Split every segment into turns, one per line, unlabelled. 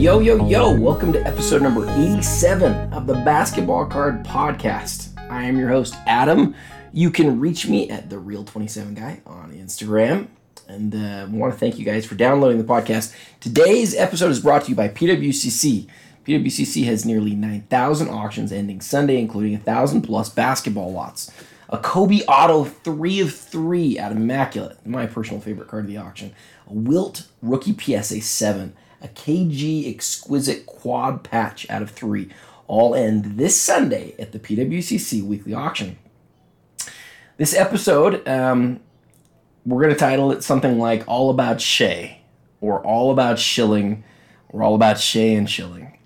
Yo, yo, yo, welcome to episode number 87 of the Basketball Card Podcast. I am your host, Adam. You can reach me at the Real 27 Guy on Instagram. And uh, want to thank you guys for downloading the podcast. Today's episode is brought to you by PWCC. PWCC has nearly 9,000 auctions ending Sunday, including 1,000 plus basketball lots. A Kobe Auto 3 of 3 out of Immaculate, my personal favorite card of the auction. A Wilt Rookie PSA 7. A KG Exquisite Quad Patch out of 3. All end this Sunday at the PWCC weekly auction. This episode, um, we're going to title it something like All About Shay, or All About Shilling, or All About Shay and Shilling.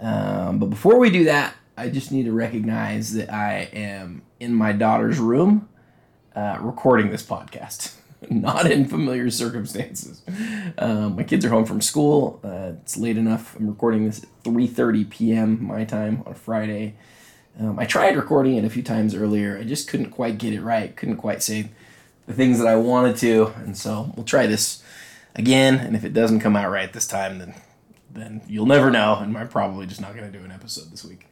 Um, but before we do that, I just need to recognize that I am in my daughter's room uh, recording this podcast, not in familiar circumstances. Um, my kids are home from school. Uh, it's late enough. I'm recording this at 3:30 p.m. my time on Friday. Um, I tried recording it a few times earlier. I just couldn't quite get it right. Couldn't quite say the things that I wanted to, and so we'll try this again. And if it doesn't come out right this time, then then you'll never know, and I'm probably just not going to do an episode this week.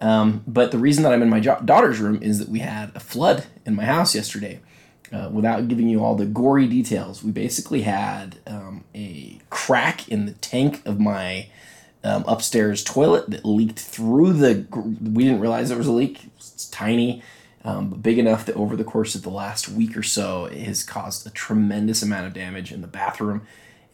Um, but the reason that I'm in my daughter's room is that we had a flood in my house yesterday. Uh, without giving you all the gory details, we basically had um, a crack in the tank of my um, upstairs toilet that leaked through the. We didn't realize there was a leak. It's tiny, um, but big enough that over the course of the last week or so, it has caused a tremendous amount of damage in the bathroom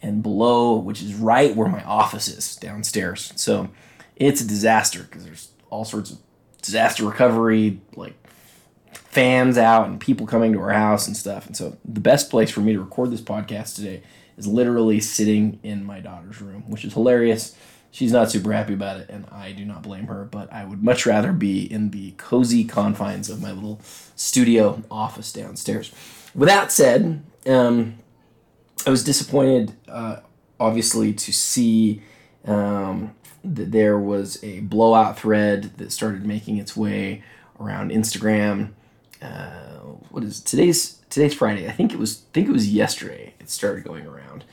and below, which is right where my office is downstairs. So it's a disaster because there's all sorts of disaster recovery, like fans out and people coming to our house and stuff. And so the best place for me to record this podcast today is literally sitting in my daughter's room, which is hilarious. She's not super happy about it, and I do not blame her, but I would much rather be in the cozy confines of my little studio office downstairs. With that said, um, I was disappointed, uh, obviously, to see um, that there was a blowout thread that started making its way around Instagram. Uh, what is it? today's today's Friday? I think it was. I think it was yesterday. It started going around,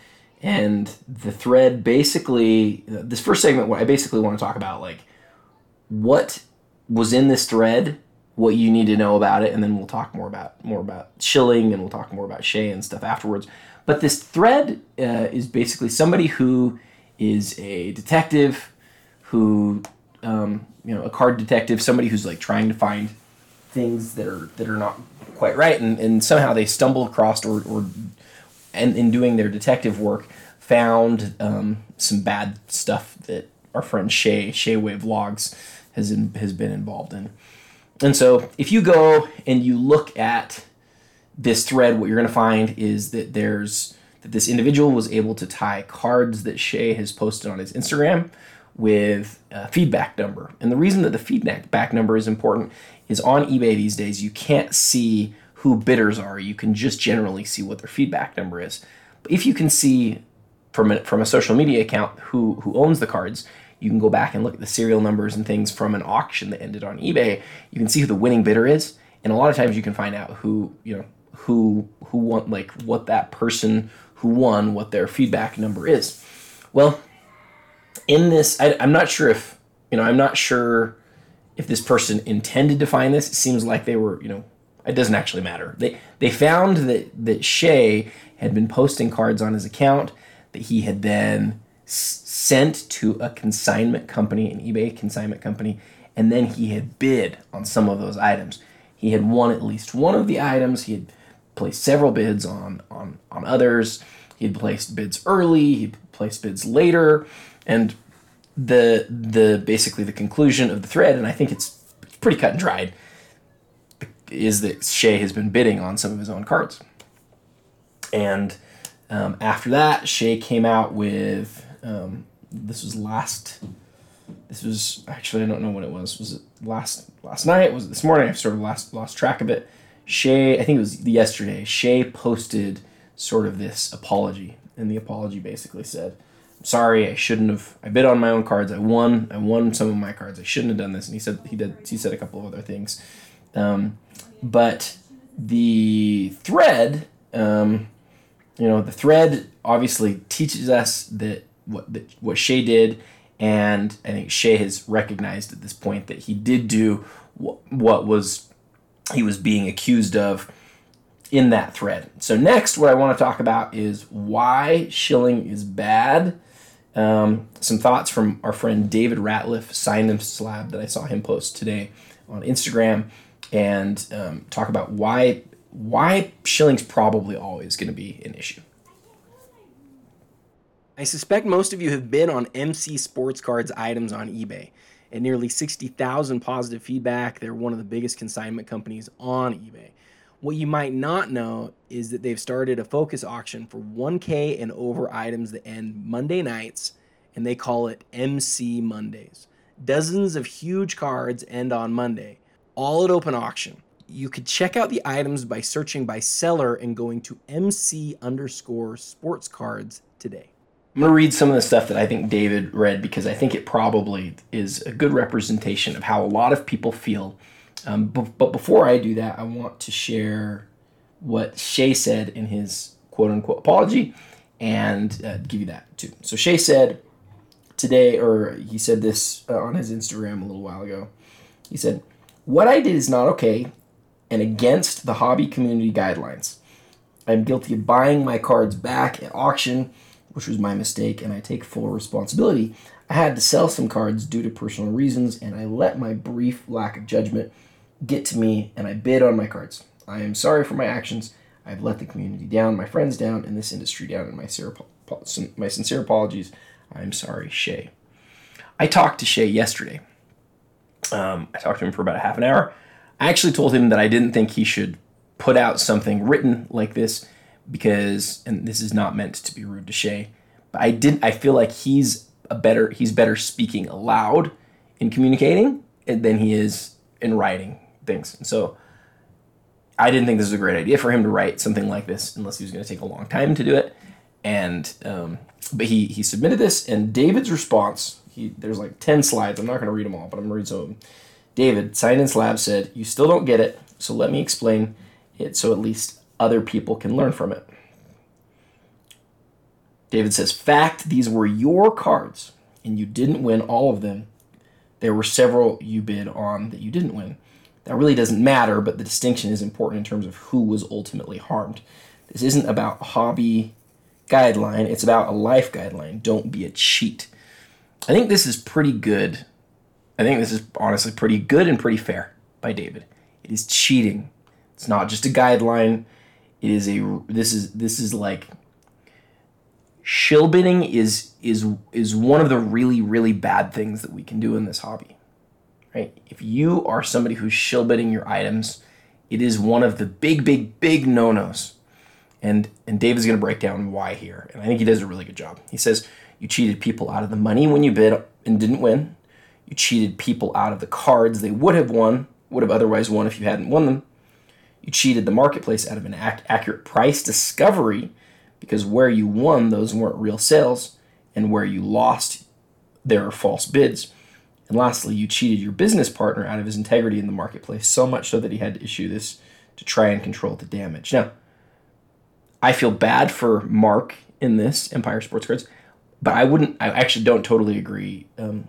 and the thread basically. This first segment, What I basically want to talk about like what was in this thread, what you need to know about it, and then we'll talk more about more about shilling, and we'll talk more about Shea and stuff afterwards. But this thread uh, is basically somebody who is a detective who um, you know a card detective somebody who's like trying to find things that are that are not quite right and, and somehow they stumble across or, or and in doing their detective work found um, some bad stuff that our friend Shay Shay Wave Logs has in, has been involved in and so if you go and you look at this thread what you're going to find is that there's that this individual was able to tie cards that Shay has posted on his Instagram with a feedback number. And the reason that the feedback number is important is on eBay these days, you can't see who bidders are. You can just generally see what their feedback number is. But if you can see from a, from a social media account who, who owns the cards, you can go back and look at the serial numbers and things from an auction that ended on eBay. You can see who the winning bidder is. And a lot of times you can find out who, you know, who who won like what that person who won what their feedback number is. Well, in this, I, I'm not sure if you know. I'm not sure if this person intended to find this. It seems like they were, you know, it doesn't actually matter. They they found that that Shay had been posting cards on his account that he had then s- sent to a consignment company, an eBay consignment company, and then he had bid on some of those items. He had won at least one of the items. He had placed several bids on on on others. He had placed bids early. He placed bids later and the the basically the conclusion of the thread, and I think it's pretty cut and dried, is that Shay has been bidding on some of his own cards. And um, after that, Shay came out with um, this was last. This was actually I don't know when it was. Was it last last night? Was it this morning? I've sort of lost lost track of it. Shay, I think it was yesterday. Shay posted sort of this apology, and the apology basically said, sorry, I shouldn't have. I bid on my own cards. I won. I won some of my cards. I shouldn't have done this. And he said he did. He said a couple of other things, um, but the thread, um, you know, the thread obviously teaches us that what the, what Shea did, and I think Shea has recognized at this point that he did do what, what was he was being accused of in that thread. So next, what I want to talk about is why shilling is bad. Um, some thoughts from our friend David Ratliff, Sign and Slab, that I saw him post today on Instagram, and um, talk about why why shilling's probably always going to be an issue. I suspect most of you have bid on MC Sports Cards items on eBay. At nearly 60,000 positive feedback, they're one of the biggest consignment companies on eBay. What you might not know is that they've started a focus auction for 1K and over items that end Monday nights, and they call it MC Mondays. Dozens of huge cards end on Monday, all at open auction. You could check out the items by searching by seller and going to MC underscore sports cards today. I'm going to read some of the stuff that I think David read because I think it probably is a good representation of how a lot of people feel. Um, but, before I do that, I want to share what Shea said in his quote unquote apology and uh, give you that too. So Shea said today, or he said this uh, on his Instagram a little while ago. He said, What I did is not okay and against the hobby community guidelines. I'm guilty of buying my cards back at auction which was my mistake, and I take full responsibility. I had to sell some cards due to personal reasons, and I let my brief lack of judgment get to me, and I bid on my cards. I am sorry for my actions. I've let the community down, my friends down, and this industry down, and my, my sincere apologies. I'm sorry, Shay. I talked to Shay yesterday. Um, I talked to him for about a half an hour. I actually told him that I didn't think he should put out something written like this because and this is not meant to be rude to Shay, but I did I feel like he's a better he's better speaking aloud in communicating than he is in writing things. And so I didn't think this was a great idea for him to write something like this unless he was going to take a long time to do it. And um, but he he submitted this, and David's response. He, there's like 10 slides. I'm not going to read them all, but I'm going to read some of them. David, Sign Lab, said, You still don't get it, so let me explain it so at least other people can learn from it. David says, Fact, these were your cards, and you didn't win all of them. There were several you bid on that you didn't win. That really doesn't matter, but the distinction is important in terms of who was ultimately harmed. This isn't about a hobby guideline, it's about a life guideline. Don't be a cheat. I think this is pretty good. I think this is honestly pretty good and pretty fair by David. It is cheating. It's not just a guideline. It is a this is this is like shill bidding is is is one of the really really bad things that we can do in this hobby. Right? If you are somebody who's shill bidding your items, it is one of the big big big no-nos. And and Dave is going to break down why here. And I think he does a really good job. He says you cheated people out of the money when you bid and didn't win. You cheated people out of the cards they would have won, would have otherwise won if you hadn't won them. You cheated the marketplace out of an ac- accurate price discovery because where you won, those weren't real sales, and where you lost, there are false bids. And lastly, you cheated your business partner out of his integrity in the marketplace, so much so that he had to issue this to try and control the damage. Now, I feel bad for Mark in this Empire Sports Cards, but I wouldn't. I actually don't totally agree. Um,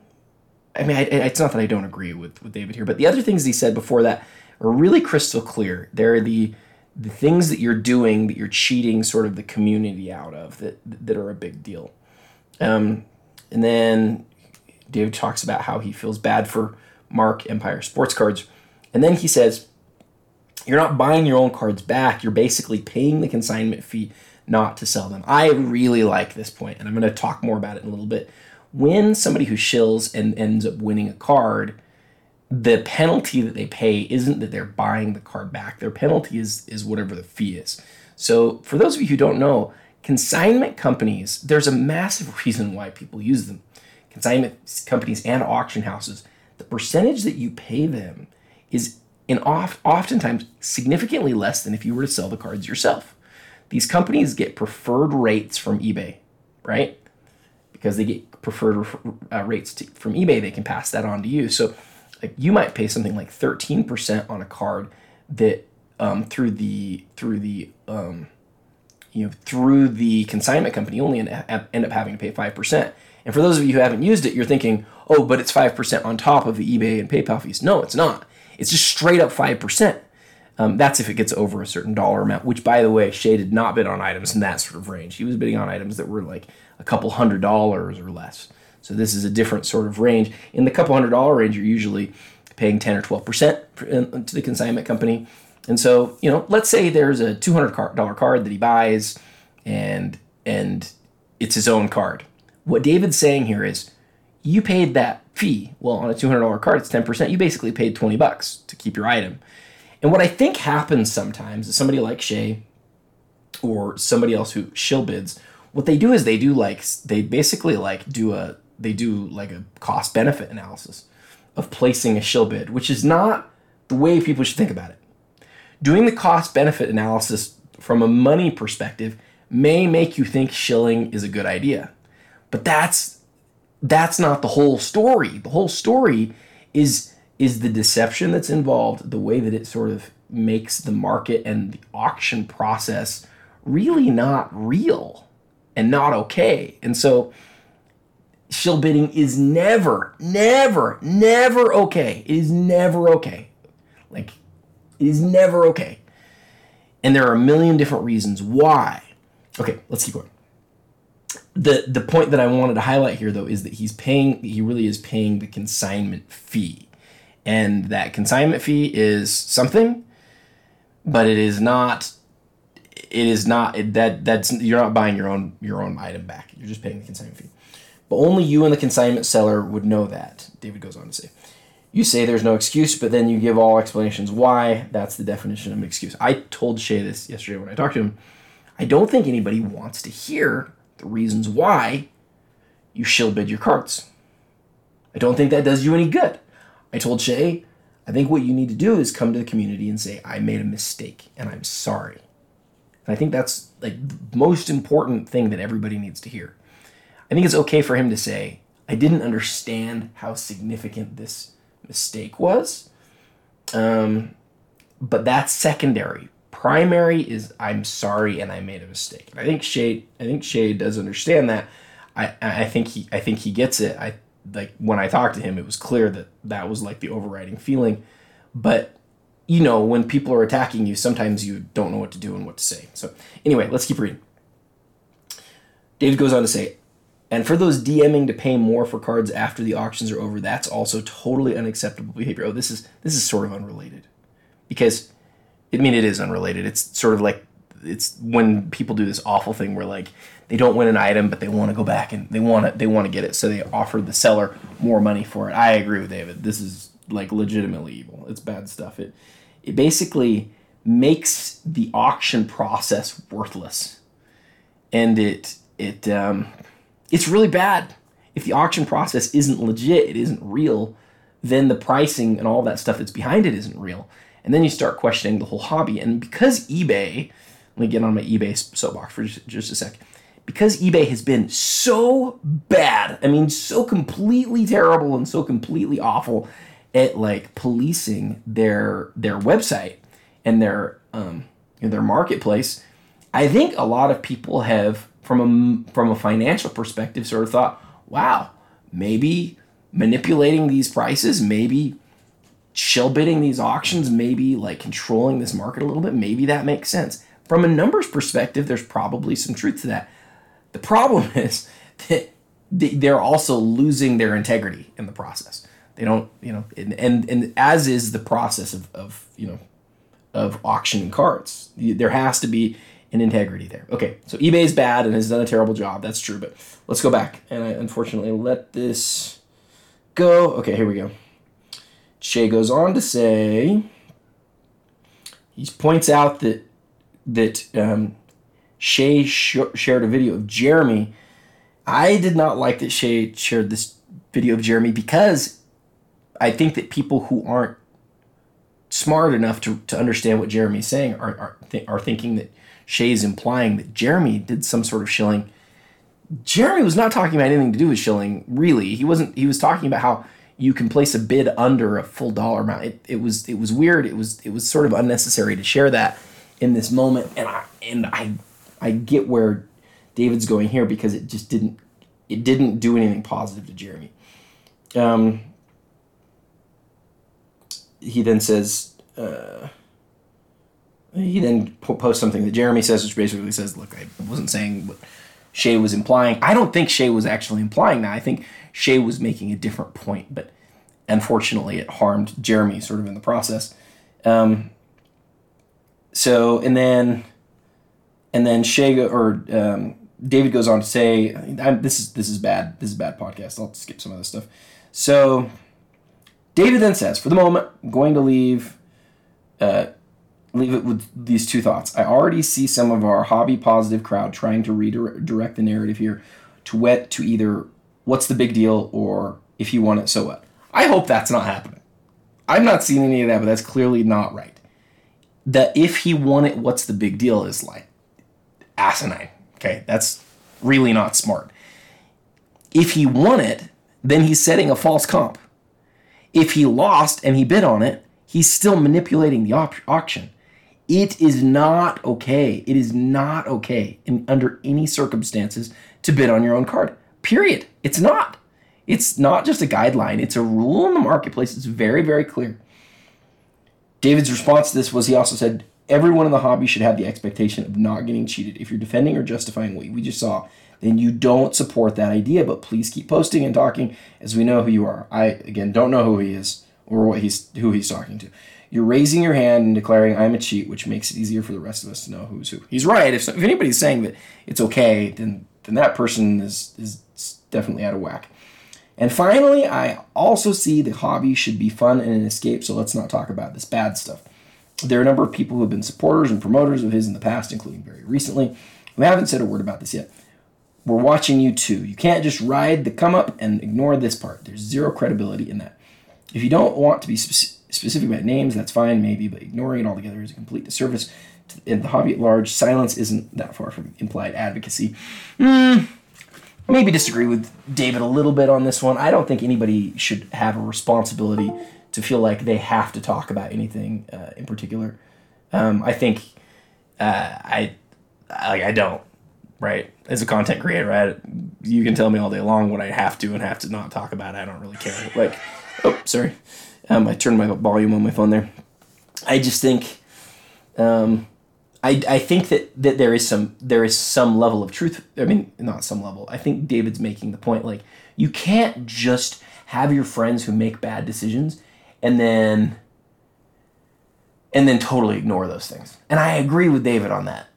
I mean, I, it's not that I don't agree with with David here, but the other things he said before that are really crystal clear. They're the the things that you're doing that you're cheating sort of the community out of that that are a big deal. Um, and then David talks about how he feels bad for Mark Empire Sports Cards, and then he says, "You're not buying your own cards back. You're basically paying the consignment fee." Not to sell them. I really like this point, and I'm going to talk more about it in a little bit. When somebody who shills and ends up winning a card, the penalty that they pay isn't that they're buying the card back. Their penalty is is whatever the fee is. So for those of you who don't know, consignment companies, there's a massive reason why people use them. Consignment companies and auction houses, the percentage that you pay them is in oft, oftentimes significantly less than if you were to sell the cards yourself. These companies get preferred rates from eBay, right? Because they get preferred uh, rates to, from eBay, they can pass that on to you. So like you might pay something like 13% on a card that um, through the through the um, you know, through the consignment company, you only end up having to pay five percent. And for those of you who haven't used it, you're thinking, oh, but it's five percent on top of the eBay and PayPal fees. No, it's not. It's just straight up five percent. Um, that's if it gets over a certain dollar amount, which, by the way, Shay did not bid on items in that sort of range. He was bidding on items that were like a couple hundred dollars or less. So this is a different sort of range. In the couple hundred dollar range, you're usually paying 10 or 12% to the consignment company. And so, you know, let's say there's a $200 card that he buys and and it's his own card. What David's saying here is you paid that fee. Well, on a $200 card, it's 10%. You basically paid 20 bucks to keep your item. And what I think happens sometimes is somebody like Shay or somebody else who shill bids, what they do is they do like they basically like do a they do like a cost benefit analysis of placing a shill bid, which is not the way people should think about it. Doing the cost benefit analysis from a money perspective may make you think shilling is a good idea. But that's that's not the whole story. The whole story is is the deception that's involved, the way that it sort of makes the market and the auction process really not real and not okay. And so shill bidding is never, never, never okay. It is never okay. Like, it is never okay. And there are a million different reasons why. Okay, let's keep going. The the point that I wanted to highlight here though is that he's paying he really is paying the consignment fee and that consignment fee is something, but it is not. It is not it, that that's you're not buying your own your own item back. You're just paying the consignment fee. But only you and the consignment seller would know that. David goes on to say. You say there's no excuse, but then you give all explanations why. That's the definition of an excuse. I told Shay this yesterday when I talked to him. I don't think anybody wants to hear the reasons why you shill bid your carts. I don't think that does you any good. I told Shay, I think what you need to do is come to the community and say, I made a mistake and I'm sorry. And I think that's like the most important thing that everybody needs to hear. I think it's okay for him to say, I didn't understand how significant this mistake was. Um, but that's secondary. Primary is I'm sorry and I made a mistake. I think Shay I think Shay does understand that. I I think he I think he gets it. I like when I talked to him, it was clear that that was like the overriding feeling. But you know, when people are attacking you, sometimes you don't know what to do and what to say. So anyway, let's keep reading. David goes on to say, and for those DMing to pay more for cards after the auctions are over, that's also totally unacceptable behavior. Oh, this is this is sort of unrelated. Because I mean it is unrelated. It's sort of like it's when people do this awful thing where like they don't win an item, but they want to go back and they want to they want to get it, so they offer the seller more money for it. I agree with David. This is like legitimately evil. It's bad stuff. It it basically makes the auction process worthless, and it it um, it's really bad. If the auction process isn't legit, it isn't real, then the pricing and all that stuff that's behind it isn't real. And then you start questioning the whole hobby. And because eBay, let me get on my eBay soapbox for just, just a sec because eBay has been so bad, I mean, so completely terrible and so completely awful at like policing their their website and their um, their marketplace, I think a lot of people have, from a from a financial perspective, sort of thought, wow, maybe manipulating these prices, maybe shill bidding these auctions, maybe like controlling this market a little bit, maybe that makes sense. From a numbers perspective, there's probably some truth to that. The problem is that they're also losing their integrity in the process. They don't, you know, and and, and as is the process of, of you know of auctioning cards. There has to be an integrity there. Okay, so eBay is bad and has done a terrible job. That's true, but let's go back. And I unfortunately let this go. Okay, here we go. Shay goes on to say he points out that that um, Shay sh- shared a video of Jeremy. I did not like that Shay shared this video of Jeremy because I think that people who aren't smart enough to, to understand what Jeremy's saying are, are, th- are thinking that Shay is implying that Jeremy did some sort of shilling. Jeremy was not talking about anything to do with shilling, really. He wasn't. He was talking about how you can place a bid under a full dollar amount. It, it was it was weird. It was it was sort of unnecessary to share that in this moment, and I and I I get where David's going here because it just didn't it didn't do anything positive to Jeremy. Um, he then says uh, he then posts something that Jeremy says, which basically says, "Look, I wasn't saying what Shay was implying. I don't think Shay was actually implying that. I think Shay was making a different point, but unfortunately, it harmed Jeremy sort of in the process." Um, so and then and then Shay or um, David goes on to say, "This is this is bad. This is bad podcast. I'll skip some of this stuff." So David then says, "For the moment, I'm going to leave." Uh, leave it with these two thoughts. I already see some of our hobby positive crowd trying to redirect the narrative here to wet to either what's the big deal or if you want it, so what. I hope that's not happening. I'm not seeing any of that, but that's clearly not right. That if he won it, what's the big deal is like asinine. Okay, that's really not smart. If he won it, then he's setting a false comp. If he lost and he bid on it, he's still manipulating the op- auction. It is not okay. It is not okay in under any circumstances to bid on your own card. Period. It's not. It's not just a guideline, it's a rule in the marketplace. It's very, very clear. David's response to this was he also said, Everyone in the hobby should have the expectation of not getting cheated. If you're defending or justifying what we just saw, then you don't support that idea. But please keep posting and talking as we know who you are. I again don't know who he is or what he's who he's talking to. You're raising your hand and declaring I'm a cheat, which makes it easier for the rest of us to know who's who. He's right. If, if anybody's saying that it's okay, then then that person is is definitely out of whack. And finally, I also see the hobby should be fun and an escape. So let's not talk about this bad stuff. There are a number of people who have been supporters and promoters of his in the past, including very recently. We haven't said a word about this yet. We're watching you too. You can't just ride the come up and ignore this part. There's zero credibility in that. If you don't want to be specific specific about names, that's fine, maybe, but ignoring it altogether is a complete disservice to the hobby at large. Silence isn't that far from implied advocacy. Mm, maybe disagree with David a little bit on this one. I don't think anybody should have a responsibility to feel like they have to talk about anything uh, in particular. Um, I think uh, I, I I don't right as a content creator. I, you can tell me all day long what I have to and have to not talk about. I don't really care. Like, oh, sorry. Um, I turned my volume on my phone there. I just think, um, I, I think that, that there is some there is some level of truth. I mean, not some level. I think David's making the point like you can't just have your friends who make bad decisions and then and then totally ignore those things. And I agree with David on that.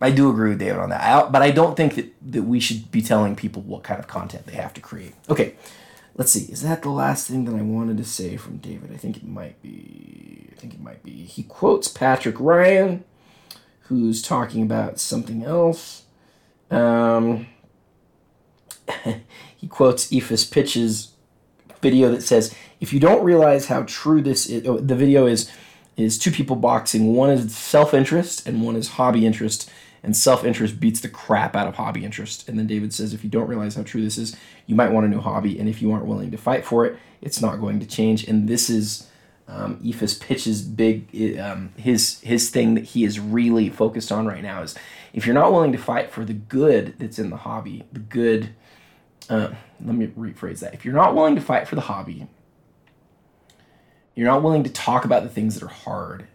I do agree with David on that. I, but I don't think that, that we should be telling people what kind of content they have to create. Okay, let's see. Is that the last thing that I wanted to say from David? I think it might be. I think it might be. He quotes Patrick Ryan, who's talking about something else. Um, he quotes Ephus Pitch's video that says, "If you don't realize how true this is, oh, the video is." Is two people boxing. One is self interest and one is hobby interest and self interest beats the crap out of hobby interest. And then David says, if you don't realize how true this is, you might want a new hobby. And if you aren't willing to fight for it, it's not going to change. And this is um, Ephus Pitch's big um, his his thing that he is really focused on right now is if you're not willing to fight for the good that's in the hobby, the good. Uh, let me rephrase that. If you're not willing to fight for the hobby, you're not willing to talk about the things that are hard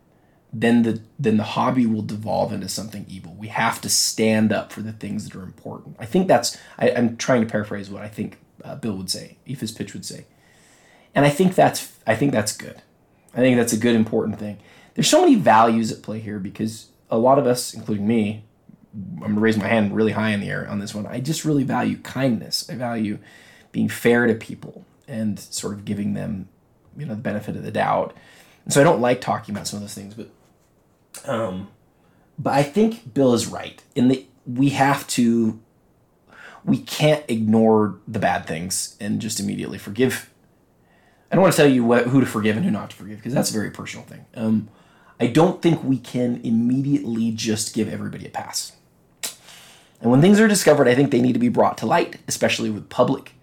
then the then the hobby will devolve into something evil. We have to stand up for the things that are important. I think that's I, am trying to paraphrase what I think uh, Bill would say, Ephus Pitch would say, and I think that's I think that's good. I think that's a good important thing. There's so many values at play here because a lot of us, including me, I'm gonna raise my hand really high in the air on this one. I just really value kindness. I value being fair to people and sort of giving them, you know, the benefit of the doubt. And so I don't like talking about some of those things, but um, but I think Bill is right in that we have to, we can't ignore the bad things and just immediately forgive. I don't want to tell you what, who to forgive and who not to forgive because that's a very personal thing. Um, I don't think we can immediately just give everybody a pass. And when things are discovered, I think they need to be brought to light, especially with public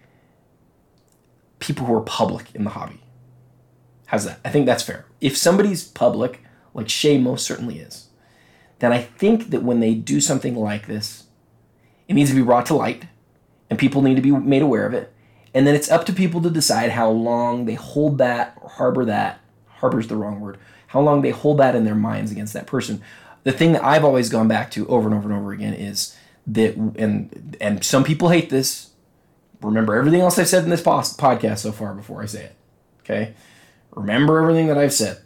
people who are public in the hobby. How's that? I think that's fair. If somebody's public, like Shay most certainly is, then I think that when they do something like this, it needs to be brought to light and people need to be made aware of it. And then it's up to people to decide how long they hold that or harbor that. Harbor's the wrong word. How long they hold that in their minds against that person. The thing that I've always gone back to over and over and over again is that, and and some people hate this. Remember everything else I've said in this podcast so far before I say it. Okay, remember everything that I've said.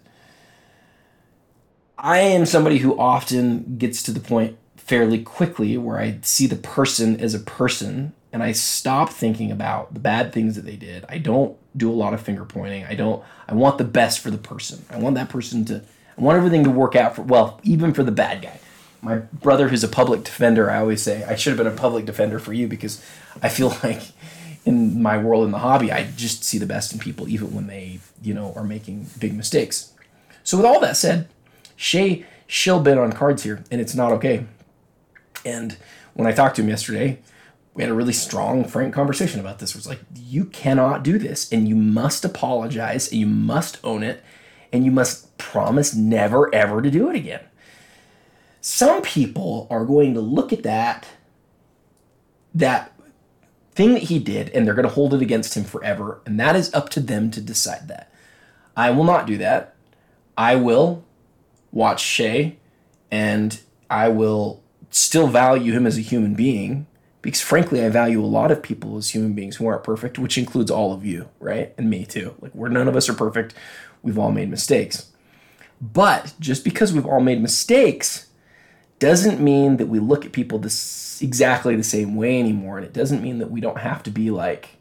I am somebody who often gets to the point fairly quickly where I see the person as a person and I stop thinking about the bad things that they did. I don't do a lot of finger pointing. I don't I want the best for the person. I want that person to I want everything to work out for well, even for the bad guy. My brother who's a public defender, I always say I should have been a public defender for you because I feel like in my world in the hobby, I just see the best in people even when they, you know, are making big mistakes. So with all that said, Shay been on cards here and it's not okay. And when I talked to him yesterday, we had a really strong, frank conversation about this. It was like, you cannot do this, and you must apologize, and you must own it, and you must promise never ever to do it again. Some people are going to look at that, that thing that he did, and they're going to hold it against him forever, and that is up to them to decide that. I will not do that. I will watch Shay, and I will still value him as a human being because frankly, I value a lot of people as human beings who aren't perfect, which includes all of you, right? And me too. Like, we're none of us are perfect. We've all made mistakes. But just because we've all made mistakes doesn't mean that we look at people this exactly the same way anymore. And it doesn't mean that we don't have to be like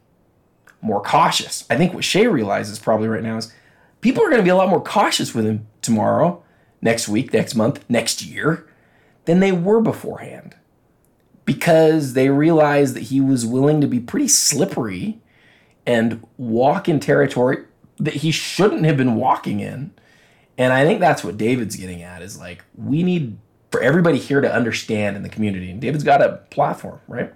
more cautious. I think what Shay realizes probably right now is people are going to be a lot more cautious with him tomorrow, next week, next month, next year than they were beforehand because they realized that he was willing to be pretty slippery and walk in territory that he shouldn't have been walking in. And I think that's what David's getting at is like, we need for everybody here to understand in the community. And David's got a platform, right?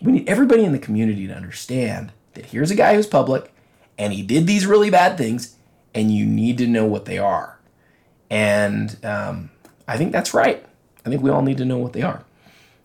We need everybody in the community to understand that here's a guy who's public and he did these really bad things and you need to know what they are. And um, I think that's right. I think we all need to know what they are.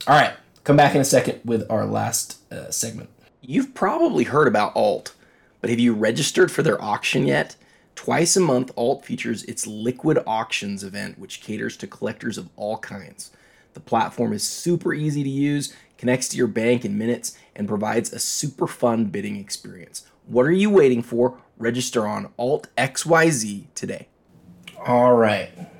All right, come back in a second with our last uh, segment. You've probably heard about Alt, but have you registered for their auction yet? Twice a month, Alt features its Liquid Auctions event, which caters to collectors of all kinds. The platform is super easy to use, connects to your bank in minutes, and provides a super fun bidding experience. What are you waiting for? Register on Alt XYZ today. All right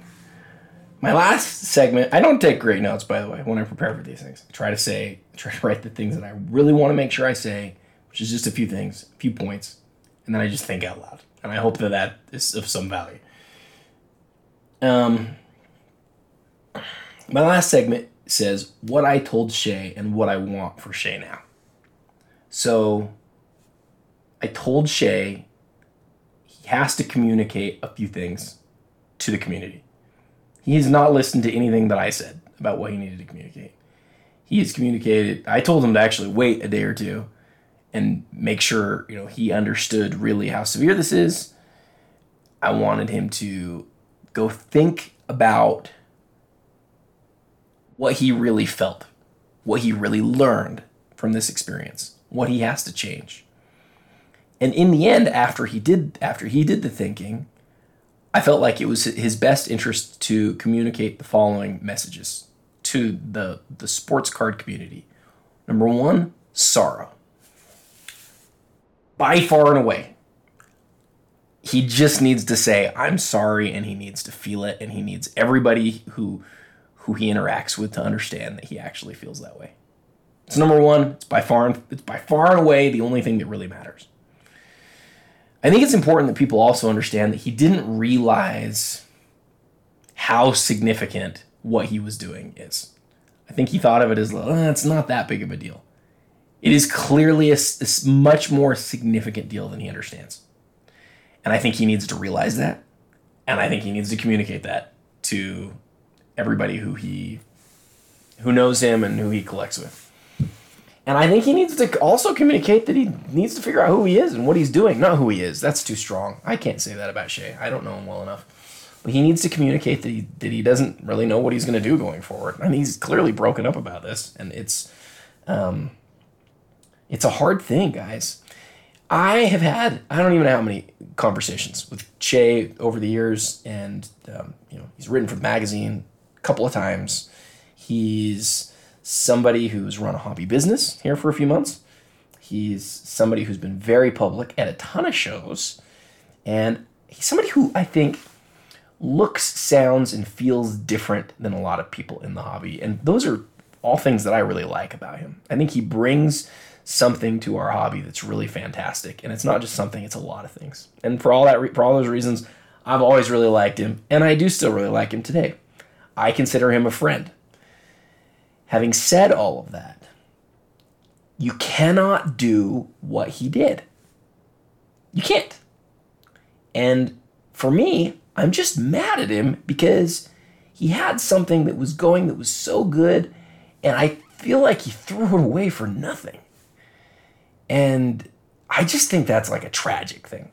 my last segment, I don't take great notes, by the way, when I prepare for these things. I try to say, try to write the things that I really want to make sure I say, which is just a few things, a few points, and then I just think out loud. And I hope that that is of some value. Um, my last segment says what I told Shay and what I want for Shay now. So I told Shay he has to communicate a few things to the community. He has not listened to anything that I said about what he needed to communicate. He has communicated. I told him to actually wait a day or two and make sure you know he understood really how severe this is. I wanted him to go think about what he really felt, what he really learned from this experience, what he has to change. And in the end, after he did after he did the thinking, I felt like it was his best interest to communicate the following messages to the, the sports card community. Number one, sorrow. By far and away. He just needs to say, I'm sorry, and he needs to feel it, and he needs everybody who who he interacts with to understand that he actually feels that way. It's number one. It's by far and it's by far and away the only thing that really matters. I think it's important that people also understand that he didn't realize how significant what he was doing is. I think he thought of it as, oh, it's not that big of a deal. It is clearly a, a much more significant deal than he understands. And I think he needs to realize that. And I think he needs to communicate that to everybody who he who knows him and who he collects with. And I think he needs to also communicate that he needs to figure out who he is and what he's doing, not who he is. That's too strong. I can't say that about Shay. I don't know him well enough. but he needs to communicate that he, that he doesn't really know what he's going to do going forward. And he's clearly broken up about this, and it's um, it's a hard thing, guys. I have had I don't even know how many conversations with Shea over the years, and um, you know he's written for the magazine a couple of times. He's somebody who's run a hobby business here for a few months. He's somebody who's been very public at a ton of shows, and he's somebody who I think looks, sounds, and feels different than a lot of people in the hobby. And those are all things that I really like about him. I think he brings something to our hobby that's really fantastic, and it's not just something; it's a lot of things. And for all that, re- for all those reasons, I've always really liked him, and I do still really like him today. I consider him a friend. Having said all of that, you cannot do what he did. You can't. And for me, I'm just mad at him because he had something that was going that was so good, and I feel like he threw it away for nothing. And I just think that's like a tragic thing.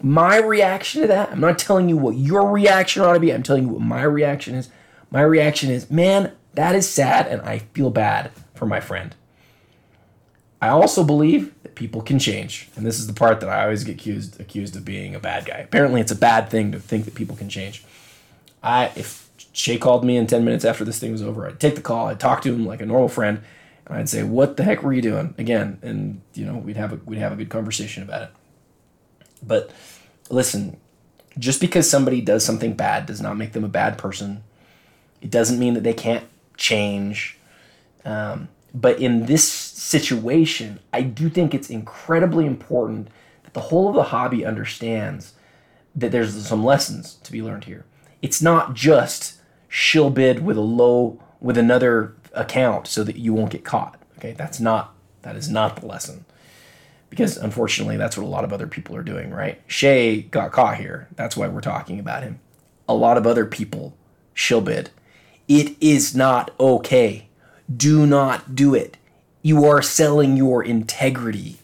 My reaction to that, I'm not telling you what your reaction ought to be, I'm telling you what my reaction is. My reaction is, man, that is sad, and I feel bad for my friend. I also believe that people can change, and this is the part that I always get accused accused of being a bad guy. Apparently, it's a bad thing to think that people can change. I if Shea called me in ten minutes after this thing was over, I'd take the call, I'd talk to him like a normal friend, and I'd say, "What the heck were you doing?" Again, and you know we'd have a we'd have a good conversation about it. But listen, just because somebody does something bad does not make them a bad person. It doesn't mean that they can't change. Um, but in this situation, I do think it's incredibly important that the whole of the hobby understands that there's some lessons to be learned here. It's not just shill bid with a low with another account so that you won't get caught. Okay, that's not that is not the lesson. Because unfortunately, that's what a lot of other people are doing, right? Shay got caught here. That's why we're talking about him. A lot of other people shill bid. It is not okay do not do it. You are selling your integrity.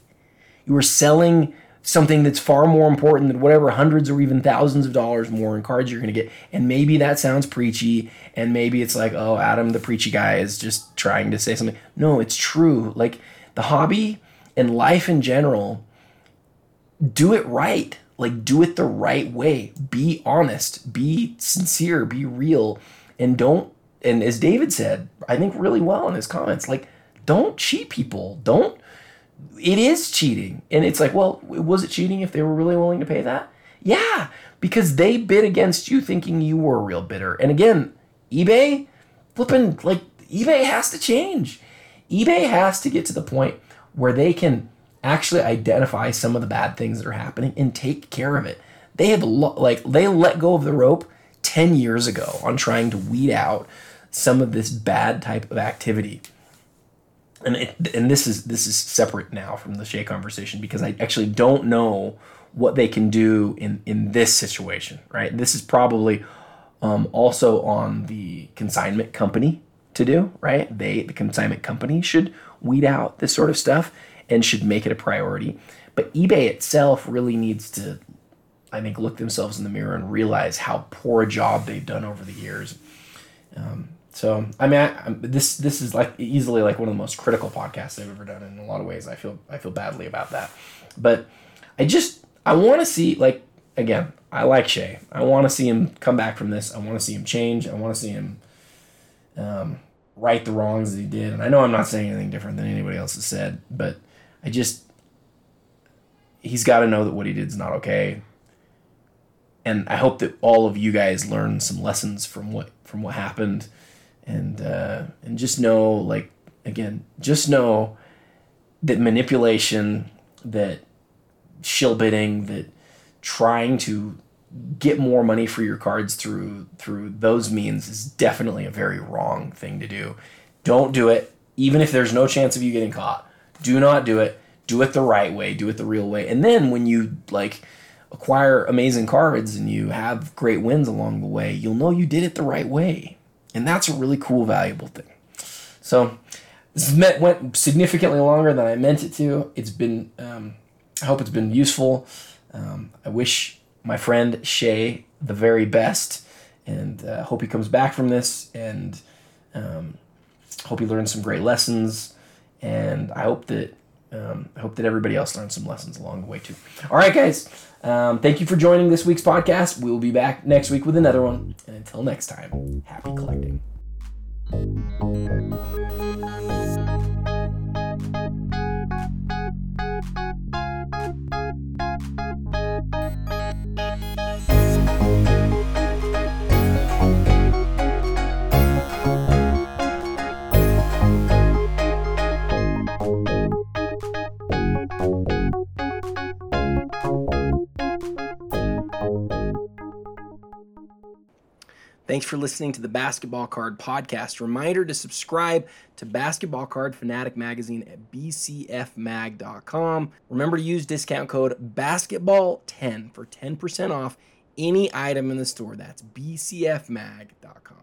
You are selling something that's far more important than whatever hundreds or even thousands of dollars more in cards you're going to get. And maybe that sounds preachy, and maybe it's like, oh, Adam, the preachy guy, is just trying to say something. No, it's true. Like the hobby and life in general, do it right. Like, do it the right way. Be honest, be sincere, be real, and don't and as David said, I think really well in his comments, like, don't cheat people. Don't. It is cheating. And it's like, well, was it cheating if they were really willing to pay that? Yeah, because they bid against you thinking you were a real bidder. And again, eBay, flipping, like, eBay has to change. eBay has to get to the point where they can actually identify some of the bad things that are happening and take care of it. They have, like, they let go of the rope 10 years ago on trying to weed out some of this bad type of activity. And it, and this is this is separate now from the Shea conversation because I actually don't know what they can do in in this situation. Right, this is probably um, also on the consignment company to do. Right, they the consignment company should weed out this sort of stuff and should make it a priority. But eBay itself really needs to, I think, look themselves in the mirror and realize how poor a job they've done over the years. Um, so I mean, I, this this is like easily like one of the most critical podcasts I've ever done. In a lot of ways, I feel I feel badly about that, but I just I want to see like again. I like Shay. I want to see him come back from this. I want to see him change. I want to see him um, right the wrongs that he did. And I know I'm not saying anything different than anybody else has said, but I just he's got to know that what he did is not okay. And I hope that all of you guys learn some lessons from what from what happened and uh, and just know like again just know that manipulation that shill bidding that trying to get more money for your cards through through those means is definitely a very wrong thing to do. Don't do it even if there's no chance of you getting caught. Do not do it. Do it the right way. Do it the real way. And then when you like acquire amazing cards and you have great wins along the way you'll know you did it the right way and that's a really cool, valuable thing. So this met, went significantly longer than I meant it to. It's been, um, I hope it's been useful. Um, I wish my friend Shay the very best, and uh, hope he comes back from this, and um, hope he learns some great lessons, and I hope that um, I hope that everybody else learned some lessons along the way too. All right, guys. Um, thank you for joining this week's podcast. We will be back next week with another one. And until next time, happy collecting. Thanks for listening to the Basketball Card Podcast. Reminder to subscribe to Basketball Card Fanatic Magazine at bcfmag.com. Remember to use discount code BASKETBALL10 for 10% off any item in the store. That's bcfmag.com.